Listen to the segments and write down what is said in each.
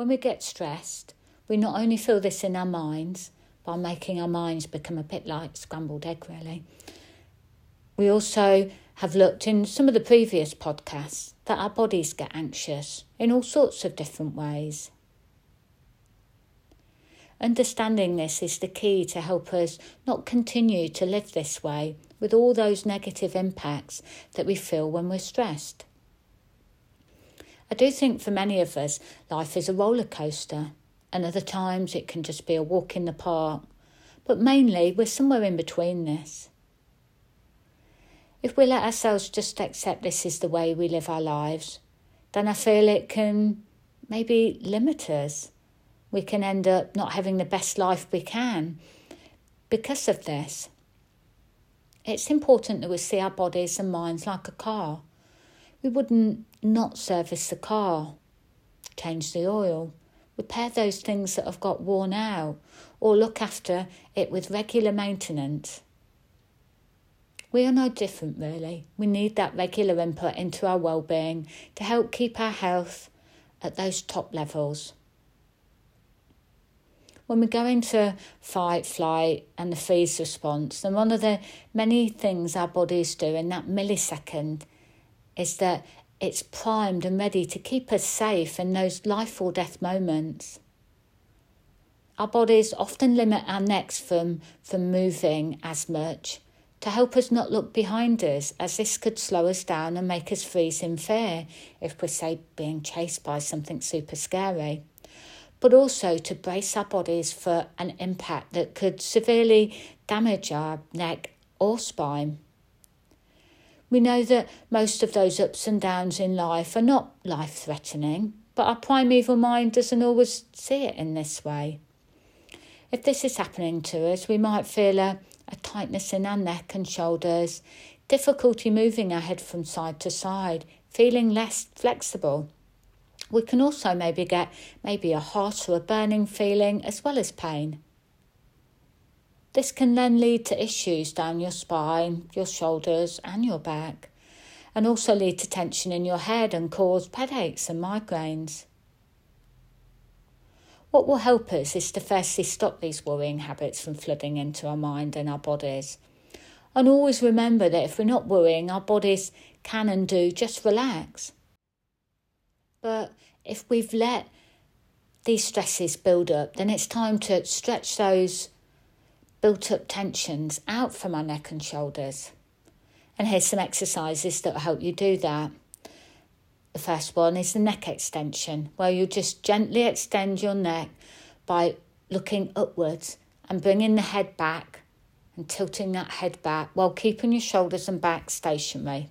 When we get stressed, we not only feel this in our minds by making our minds become a bit like scrambled egg, really, we also have looked in some of the previous podcasts that our bodies get anxious in all sorts of different ways. Understanding this is the key to help us not continue to live this way with all those negative impacts that we feel when we're stressed. I do think for many of us, life is a roller coaster, and other times it can just be a walk in the park, but mainly we're somewhere in between this. If we let ourselves just accept this is the way we live our lives, then I feel it can maybe limit us. We can end up not having the best life we can because of this. It's important that we see our bodies and minds like a car. We wouldn't not service the car, change the oil, repair those things that have got worn out, or look after it with regular maintenance. We are no different, really. We need that regular input into our well-being to help keep our health at those top levels. When we go into fight, flight, and the freeze response, then one of the many things our bodies do in that millisecond is that it's primed and ready to keep us safe in those life or death moments. Our bodies often limit our necks from, from moving as much to help us not look behind us, as this could slow us down and make us freeze in fear if we're, say, being chased by something super scary. But also to brace our bodies for an impact that could severely damage our neck or spine. We know that most of those ups and downs in life are not life threatening, but our primeval mind doesn't always see it in this way. If this is happening to us, we might feel a a tightness in our neck and shoulders, difficulty moving our head from side to side, feeling less flexible. We can also maybe get maybe a hot or a burning feeling as well as pain. This can then lead to issues down your spine, your shoulders, and your back, and also lead to tension in your head and cause headaches and migraines. What will help us is to firstly stop these worrying habits from flooding into our mind and our bodies. And always remember that if we're not worrying, our bodies can and do just relax. But if we've let these stresses build up, then it's time to stretch those built up tensions out from our neck and shoulders. And here's some exercises that will help you do that. The first one is the neck extension, where you just gently extend your neck by looking upwards and bringing the head back and tilting that head back while keeping your shoulders and back stationary.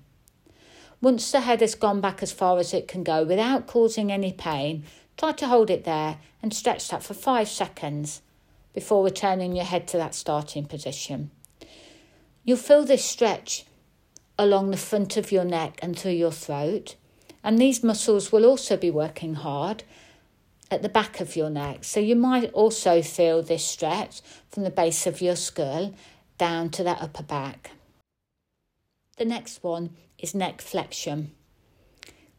Once the head has gone back as far as it can go without causing any pain, try to hold it there and stretch that for five seconds before returning your head to that starting position. You'll feel this stretch along the front of your neck and through your throat. And these muscles will also be working hard at the back of your neck. So you might also feel this stretch from the base of your skull down to that upper back. The next one is neck flexion.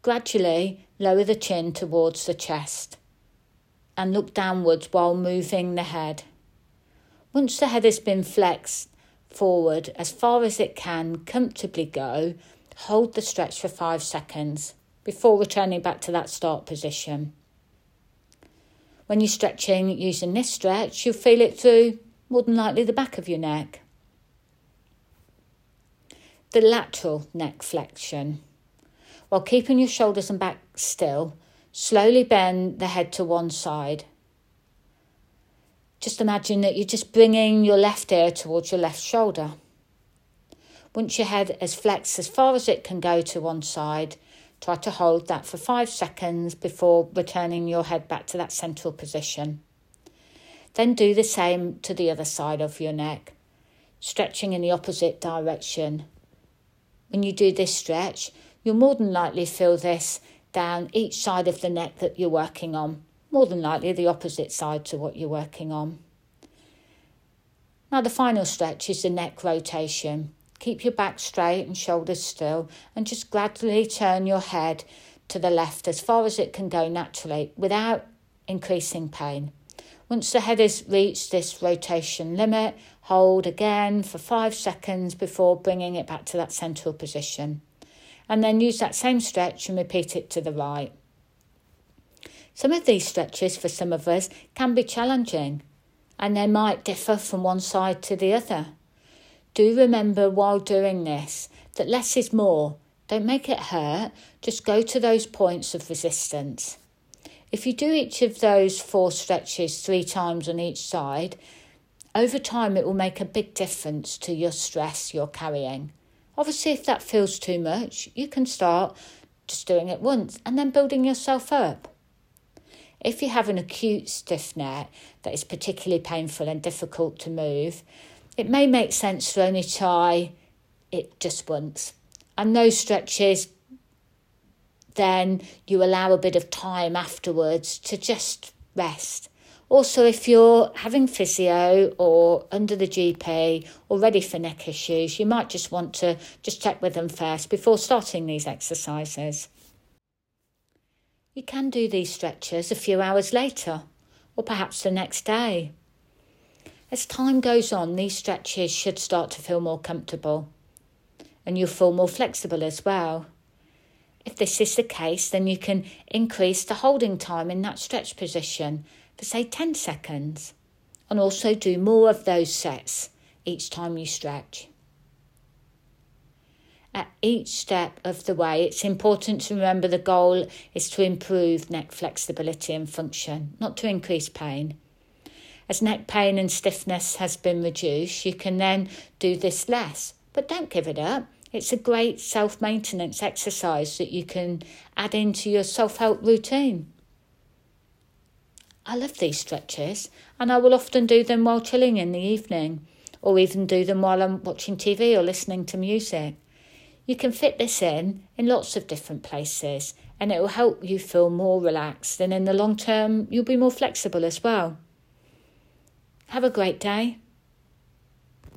Gradually lower the chin towards the chest and look downwards while moving the head. Once the head has been flexed forward as far as it can comfortably go, hold the stretch for five seconds before returning back to that start position. When you're stretching using this stretch, you'll feel it through more than likely the back of your neck. The lateral neck flexion. While keeping your shoulders and back still, slowly bend the head to one side. Just imagine that you're just bringing your left ear towards your left shoulder. Once your head is flexed as far as it can go to one side, Try to hold that for five seconds before returning your head back to that central position. Then do the same to the other side of your neck, stretching in the opposite direction. When you do this stretch, you'll more than likely feel this down each side of the neck that you're working on, more than likely the opposite side to what you're working on. Now, the final stretch is the neck rotation. Keep your back straight and shoulders still, and just gradually turn your head to the left as far as it can go naturally without increasing pain. Once the head has reached this rotation limit, hold again for five seconds before bringing it back to that central position. And then use that same stretch and repeat it to the right. Some of these stretches for some of us can be challenging and they might differ from one side to the other. Do remember while doing this that less is more. Don't make it hurt, just go to those points of resistance. If you do each of those four stretches three times on each side, over time it will make a big difference to your stress you're carrying. Obviously, if that feels too much, you can start just doing it once and then building yourself up. If you have an acute stiff neck that is particularly painful and difficult to move, it may make sense to only try it just once. And those stretches, then you allow a bit of time afterwards to just rest. Also, if you're having physio or under the GP or ready for neck issues, you might just want to just check with them first before starting these exercises. You can do these stretches a few hours later, or perhaps the next day. As time goes on, these stretches should start to feel more comfortable, and you'll feel more flexible as well. If this is the case, then you can increase the holding time in that stretch position for, say, 10 seconds, and also do more of those sets each time you stretch at each step of the way, it's important to remember the goal is to improve neck flexibility and function, not to increase pain. As neck pain and stiffness has been reduced, you can then do this less, but don't give it up. It's a great self maintenance exercise that you can add into your self help routine. I love these stretches, and I will often do them while chilling in the evening, or even do them while I'm watching TV or listening to music. You can fit this in in lots of different places and it will help you feel more relaxed and in the long term you'll be more flexible as well. Have a great day.